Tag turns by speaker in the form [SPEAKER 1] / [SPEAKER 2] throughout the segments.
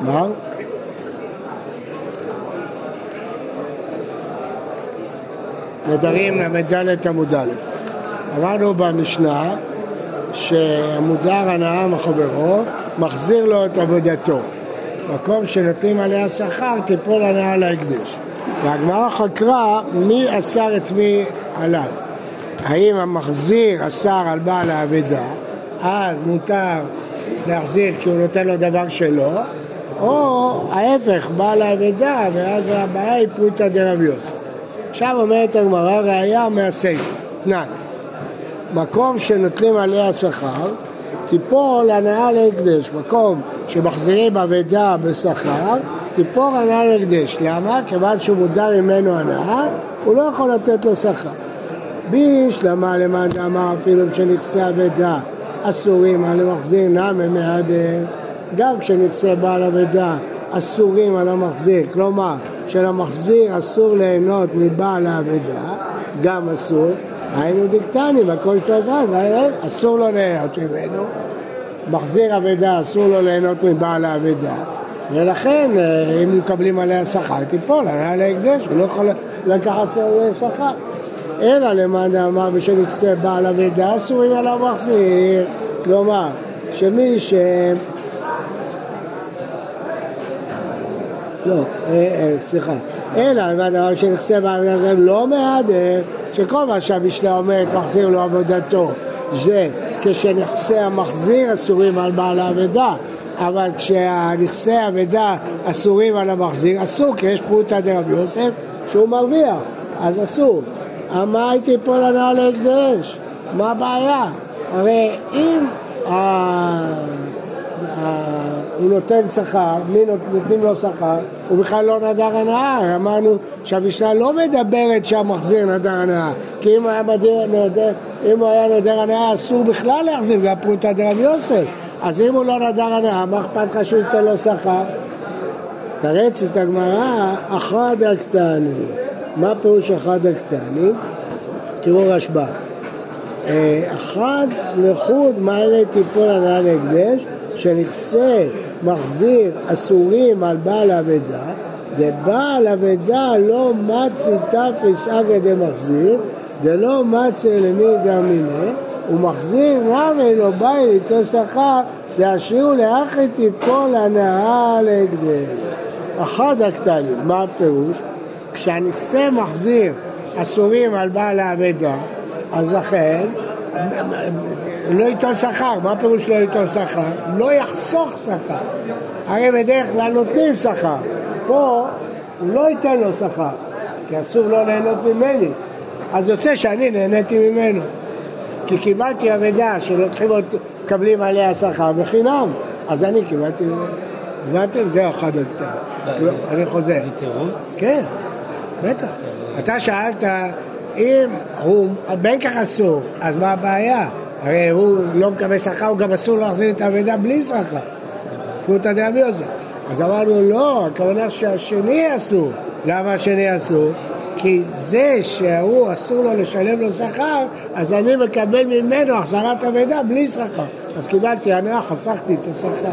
[SPEAKER 1] מה? נדרים ל"ד עמוד א'. אמרנו במשנה שהמודר הנאה מחברו מחזיר לו את עבודתו. מקום שנותנים עליה שכר תיפול הנאה להקדש. והגמרא חקרה מי אסר את מי עליו. האם המחזיר אסר על בעל האבדה, אז מותר להחזיר כי הוא נותן לו דבר שלו, או ההפך, בעל האבדה, ואז הבעיה היא פרוטה דרב יוסף. עכשיו אומרת הגמרא, ראיה מהסייפה, תנאי. מקום שנוטלים עליה שכר, תיפול הנאה להקדש. מקום שמחזירים אבדה בשכר, תיפול הנאה להקדש. למה? כיוון שהוא מודר ממנו הנאה, הוא לא יכול לתת לו שכר. בישלמה למען דאמר אפילו שנכסי אבדה אסורים על המחזיר נמי מהדר, גם כשנכסי בעל אבדה אסורים על המחזיר, כלומר שלמחזיר אסור ליהנות מבעל האבדה, גם אסור, היינו דיקטני, והכל שאתה עושה, אסור לו ליהנות ממנו, מחזיר אבדה אסור לו ליהנות מבעל האבדה, ולכן אה, אם מקבלים עליה שכר תיפול, היה להקדש, הוא לא יכול לקחת שכר. אלא למען דאמר בשל נכסי בעל אבדה אסורים על המחזיר. כלומר, שמי ש... לא, אה, אה, סליחה. אלא למען דאמר בשל נכסי בעל אבדה זה לא מהדר, שכל מה שהמשנה אומרת מחזיר לו עבודתו זה כשנכסי המחזיר אסורים על בעל האבדה אבל כשהנכסי האבדה אסורים על המחזיר, אסור, כי יש פרוטה דרב יוסף שהוא מרוויח, אז אסור. הייתי פה לנעל להקדש, מה הבעיה? הרי אם הוא נותן שכר, מי נותנים לו שכר? הוא בכלל לא נדר הנאה, אמרנו שהמשנה לא מדברת שהמחזיר נדר הנאה, כי אם היה נודר, אם הוא היה נודר הנאה אסור בכלל להחזיר, גם פרוטה דרב יוסף, אז אם הוא לא נדר הנאה, מה אכפת לך שהוא ייתן לו שכר? תרץ את הגמרא, אחרא דקתני מה פירוש אחד הקטני? תראו רשב"א. אחד לחוד מעלה טיפול הנאה להקדש, שנכסי מחזיר אסורים על בעל אבדה, דבעל אבדה לא מצי תפס אגא דמחזיר, דלא מצי למי גם מיני, ומחזיר רמי לא בא איתו שכר, דאשירו לאחי טיפול הנאה להקדש. אחד הקטנים, מה הפירוש? כשהנכסה מחזיר אסורים על בעל האבדה, אז לכן לא ייתן שכר, מה פירוש לא ייתן שכר? לא יחסוך שכר, הרי בדרך כלל נותנים שכר, פה הוא לא ייתן לו שכר, כי אסור לא ליהנות ממני, אז יוצא שאני נהניתי ממנו, כי קיבלתי אבדה שלוקחים אותי, מקבלים עליה שכר בחינם, אז אני קיבלתי ממנו. הבנתם? זה אחד הקטן. אני חוזר.
[SPEAKER 2] זה תירוץ?
[SPEAKER 1] כן. בטח. אתה שאלת אם הוא בין כך אסור, אז מה הבעיה? הרי הוא לא מקבל שכר, הוא גם אסור להחזיר את האבדה בלי שכר. פרוטה דרב יוסף. אז אמרנו לא, הכוונה שהשני אסור. למה השני אסור? כי זה שהוא אסור לו לשלם לו שכר, אז אני מקבל ממנו החזרת אבדה בלי שכר. אז קיבלתי הנאה, חסכתי את השכר.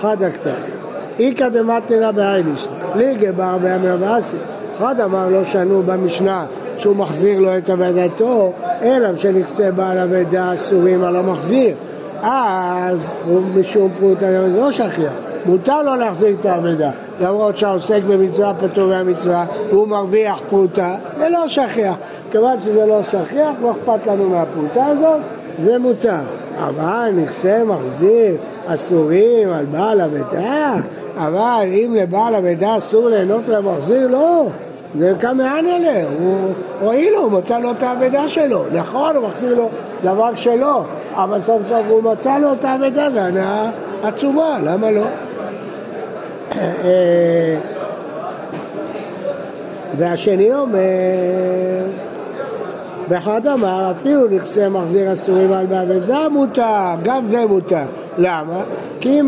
[SPEAKER 1] חד הכתב. איכא דמתנא בהייליש, ליגה בר בימי ואסי. אחד אמר לא שנו במשנה שהוא מחזיר לו את אבדתו, אלא שנכסי בעל אבדה אסורים על המחזיר. אז הוא משום פרוטה, זה לא שכיח. מותר לו להחזיר את האבדה, למרות שהעוסק במצווה פטור מהמצווה, והוא מרוויח פרוטה, זה לא שכיח. כיוון שזה לא שכיח, לא אכפת לנו מהפרוטה הזאת, זה מותר. אבל נכסי מחזיר אסורים על בעל אבדה, אבל אם לבעל אבדה אסור ליהנות מהמחזיר, לא. זה אלה, הוא הועיל לו, הוא מצא לו את האבדה שלו. נכון, הוא מחזיר לו דבר שלו, אבל סוף סוף הוא מצא לו את האבדה, זה הנאה עצומה, למה לא? והשני אומר, ואחד אמר, אפילו נכסי מחזיר אסורים על באבדה מותר, גם זה מותר. למה? כי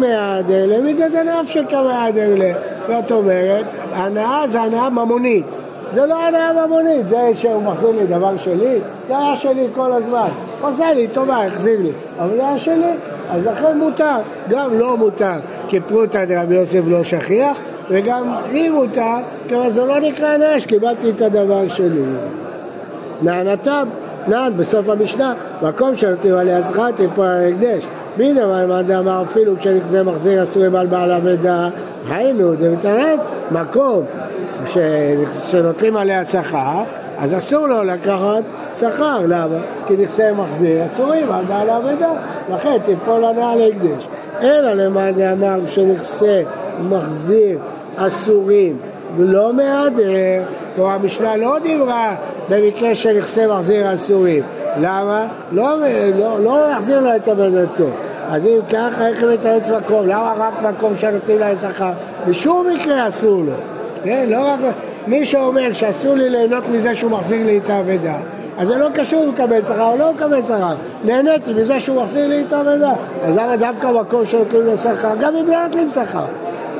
[SPEAKER 1] למידא דנפשי כמהדר ל... זאת אומרת, הנאה זה הנאה ממונית. זה לא הנאה ממונית, זה שהוא מחזיר לי דבר שלי, זה היה שלי כל הזמן. הוא עשה לי טובה, החזיר לי, אבל זה היה שלי, אז לכן מותר, גם לא מותר, כי פרוטה דרבי יוסף לא שכיח, וגם לי מותר, כיוון זה לא נקרא נש, קיבלתי את הדבר שלי. נענתם, נען בסוף המשנה, מקום שנותנים עליה זכר תיפול על ההקדש. מי דבר מה דאמר אפילו כשנכזה מחזיר אסורים על בעל אבדה, היינו, זה מתערב, מקום שנותנים עליה שכר, אז אסור לו לקחת שכר, למה? כי נכסי מחזיר אסורים על בעל אבדה, לכן תיפול הנאה להקדש. אלא למען דאמר שנכסי מחזיר אסורים ולא מהדר, כלומר המשנה לא דיברה במקרה של נכסי מחזיר אסורים. למה? לא, לא, לא יחזיר לו את עבודתו. אז אם ככה, איך הם מתרץ מקום? למה רק מקום שנותנים להם שכר? בשום מקרה אסור לו. כן, לא רק... מי שאומר שאסור לי ליהנות מזה שהוא מחזיר לי את האבדה, אז זה לא קשור אם הוא מקבל שכר או לא מקבל שכר. נהניתי מזה שהוא מחזיר לי את האבדה. אז למה דווקא מקום שנותנים לו שכר? גם אם לא נותנים שכר.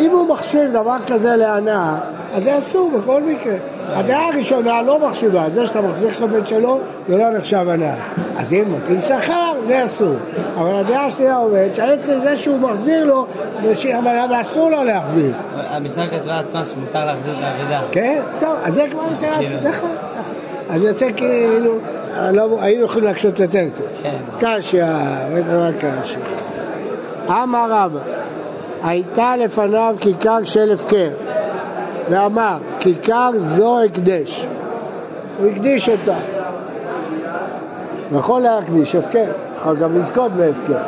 [SPEAKER 1] אם הוא מכשיר דבר כזה להנאה, אז זה אסור בכל מקרה. הדעה הראשונה לא מחשיבה, זה שאתה מחזיר חפץ שלו, זה לא נחשב הנאה. אז אם נותנים שכר, זה אסור. אבל הדעה השנייה אומרת שעצם זה שהוא מחזיר לו, אבל אסור לו להחזיר.
[SPEAKER 2] המשנה כתבה עצמה שמותר להחזיר את האבדה.
[SPEAKER 1] כן? טוב, אז זה כבר יותר עצמי, נכון. נכון. אז יוצא כאילו, לא, היינו יכולים להקשות יותר טוב. כן. קשיא, מה קשיא. אמר רבא הייתה לפניו כיכר של הפקר, ואמר, כיכר זו הקדש. הוא הקדיש אותה. יכול להקדיש הפקר, יכול גם לזכות בהפקר.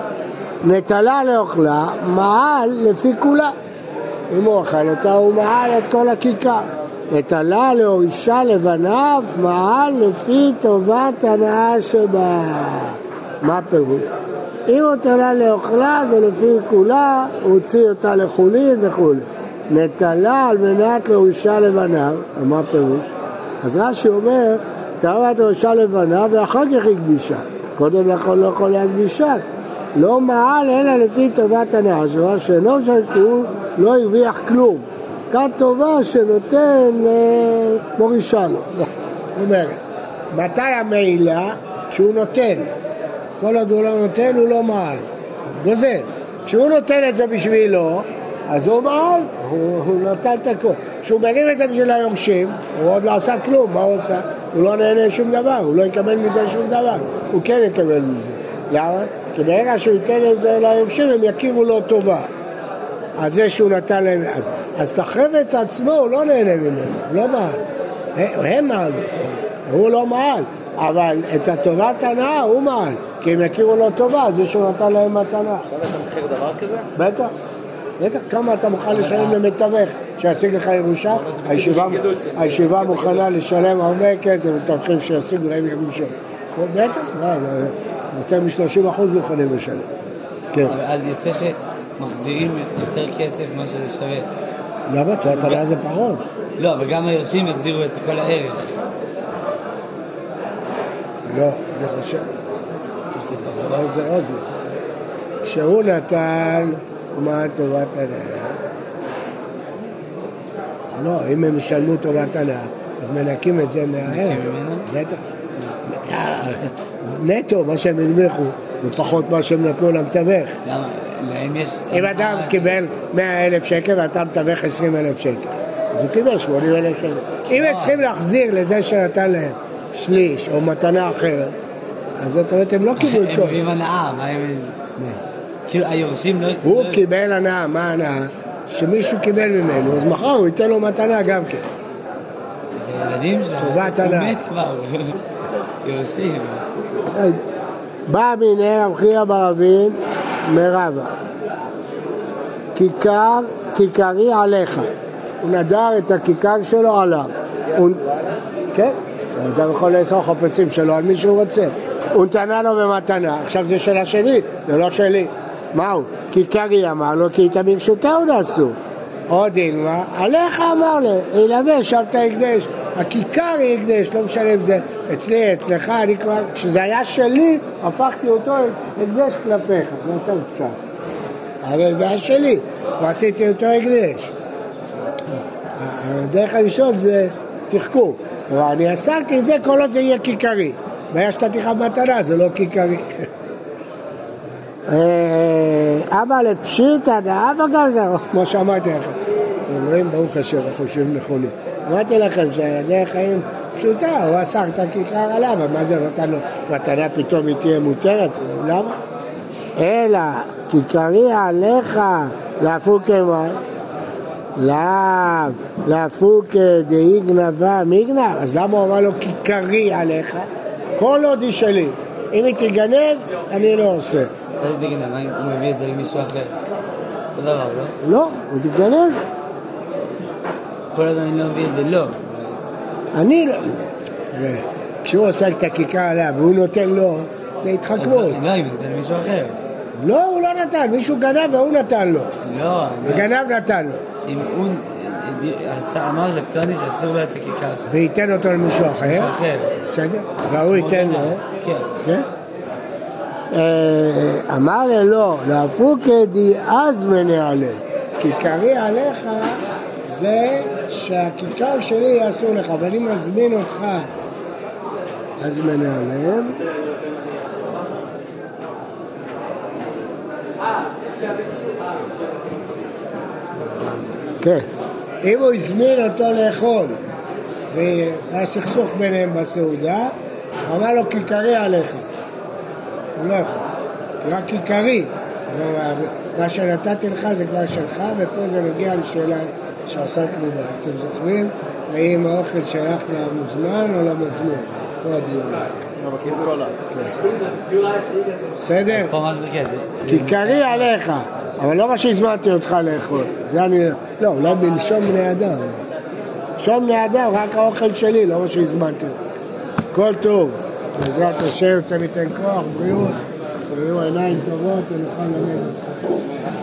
[SPEAKER 1] נטלה לאוכלה, מעל לפי כולה. אם הוא אכל אותה, הוא מעל את כל הכיכר. נטלה להורישה לבניו, מעל לפי טובת הנאה שבה. מה הפירוש? אם הוא תלה לאוכלה זה לפי כולה, הוציא אותה לחולין וכולי. נטלה על מנת להורישה לבניו, מה פירוש? אז רש"י אומר, טהרת ראשה לבניו ואחר כך הקדישה. קודם לכן לא יכול להקדישה. לא מעל אלא לפי טובת הנאה, זאת שאינו משנה הוא לא הרוויח כלום. כאן טובה שנותן למורישה לו. זאת אומרת, מתי המעילה? שהוא נותן. כל עוד הוא לא נותן הוא לא מעל, גוזל. כשהוא נותן את זה בשבילו, אז הוא מעל, הוא, הוא נתן את הכל. כשהוא מרים את זה בשביל היורשים, הוא עוד לא עשה כלום, מה הוא עושה? הוא לא נהנה שום דבר, הוא לא יקבל מזה שום דבר, הוא כן יקבל מזה. למה? כי ברגע שהוא ייתן את זה ליורשים הם יכירו לו טובה. על זה שהוא נתן להם, אז, אז את החפץ עצמו הוא לא נהנה ממנו, לא מעל. הם מעל, הוא לא מעל, אבל את הטובת הנאה הוא מעל. כי הם יכירו לו טובה, זה שהוא נתן להם מתנה.
[SPEAKER 2] אפשר לתמחר דבר כזה?
[SPEAKER 1] בטח. בטח, כמה אתה מוכן לשלם למתווך שישיג לך ירושה? הישיבה מוכנה לשלם הרבה כסף לתמכים שישיגו להם ירושה. בטח, יותר מ-30 אחוז מוכנים לשלם.
[SPEAKER 2] כן. אז יוצא שמחזירים יותר כסף ממה שזה שווה.
[SPEAKER 1] למה? תורת הנאה זה פחות.
[SPEAKER 2] לא, אבל גם היורשים יחזירו את כל הערך.
[SPEAKER 1] לא, אני חושב. זה עוזר. כשהוא נתן, מה טובת הנאה? לא, אם הם ישלמו טובת הנאה, אז מנקים את זה מהערב. בטח. נטו, מה שהם הרוויחו, זה פחות מה שהם נתנו למתווך.
[SPEAKER 2] למה? להם יש...
[SPEAKER 1] אם אדם קיבל 100 אלף שקל ואתה מתווך 20 אלף שקל, אז הוא קיבל 80 אלף שקל. אם הם צריכים להחזיר לזה שנתן להם שליש או מתנה אחרת, אז זאת אומרת, הם לא קיבלו את
[SPEAKER 2] כל... הם רואים הנאה, מה הם... כאילו, היורשים לא...
[SPEAKER 1] הוא קיבל הנאה, מה ההנאה? שמישהו קיבל ממנו, אז מחר הוא ייתן לו מתנה גם כן.
[SPEAKER 2] זה ילדים שלו,
[SPEAKER 1] הנאה.
[SPEAKER 2] הוא מת כבר, יורשים.
[SPEAKER 1] בא מיני המחיר ברבין מרבה. כיכר, כיכרי עליך. הוא נדר את הכיכר שלו עליו. כן, אדם יכול לאסור חפצים שלו על מי שהוא רוצה. הוא נתנה לו במתנה, עכשיו זה של השני, זה לא שלי. מהו? כי קרי אמר לו, כי איתה ברשותהו נעשו. עוד אילמה, עליך אמר לו, ילווה שבתא הקדש. הכיכר היא הקדש, לא משנה אם זה אצלי, אצלך, אני כבר, כשזה היה שלי, הפכתי אותו הקדש כלפיך, זה יותר פשוט. אבל זה היה שלי, ועשיתי אותו הקדש. הדרך הראשון זה אבל אני אסרתי את זה כל עוד זה יהיה כיכרי. בעיה שנתתי לך מתנה, זה לא כיכרי. אה, אבא לפשיטא דאבא גרגר, כמו שאמרתי לכם. אתם רואים, ברוך השם, החושבים נכונים. אמרתי לכם שהדרך חיים פשוטה, הוא אסר את הכיכר עליו, מה זה נתן לו מתנה פתאום היא תהיה מותרת? למה? אלא כיכרי עליך להפוקי מה? לאו, להפוקי דאי גנבה מי גנב? אז למה הוא אמר לו כיכרי עליך? כל עוד היא שלי. אם היא תיגנב, אני לא עושה.
[SPEAKER 2] מה אם הוא מביא את זה למישהו אחר? אותו דבר, לא?
[SPEAKER 1] לא, היא תיגנב.
[SPEAKER 2] כל עוד אני לא מביא את זה, לא.
[SPEAKER 1] אני לא... כשהוא עושה את הכיכר עליו והוא נותן לו, זה התחכמות.
[SPEAKER 2] אז לא, אם זה למישהו אחר.
[SPEAKER 1] לא, הוא לא נתן, מישהו גנב והוא נתן לו.
[SPEAKER 2] לא,
[SPEAKER 1] וגנב נתן לו.
[SPEAKER 2] אם הוא אמר לפלוני שאסור לו את הכיכר שלו.
[SPEAKER 1] וייתן אותו למישהו אחר,
[SPEAKER 2] אחר.
[SPEAKER 1] בסדר? והוא ייתן לו,
[SPEAKER 2] כן.
[SPEAKER 1] כן? אה, אמר לו, להפוקי די אז מנעלה, כיכרי עליך זה שהכיכר שלי יהיה אסור לך, אבל אם מזמין אותך אז מנעלם. כן, אם הוא הזמין אותו לאכול והיה סכסוך ביניהם בסעודה, אמר לו כיכרי עליך. הוא לא יכול, כי רק כיכרי. מה שנתתי לך זה כבר שלך, ופה זה נוגע לשאלה שעסקנו בה. אתם זוכרים? האם האוכל שייך למוזמן או למזמין? פה הדיון הזה. כן. בסדר? כיכרי עליך, אבל לא מה שהזמנתי אותך לאכול. זה אני... לא, אולי בלשון בני אדם. לשון בני אדם, רק האוכל שלי, לא מה שהזמנתי אותך. הכל טוב. בעזרת השם, תן ייתן כוח, בריאות, ויהיו עיניים טובות ונוכל ללמד אותך.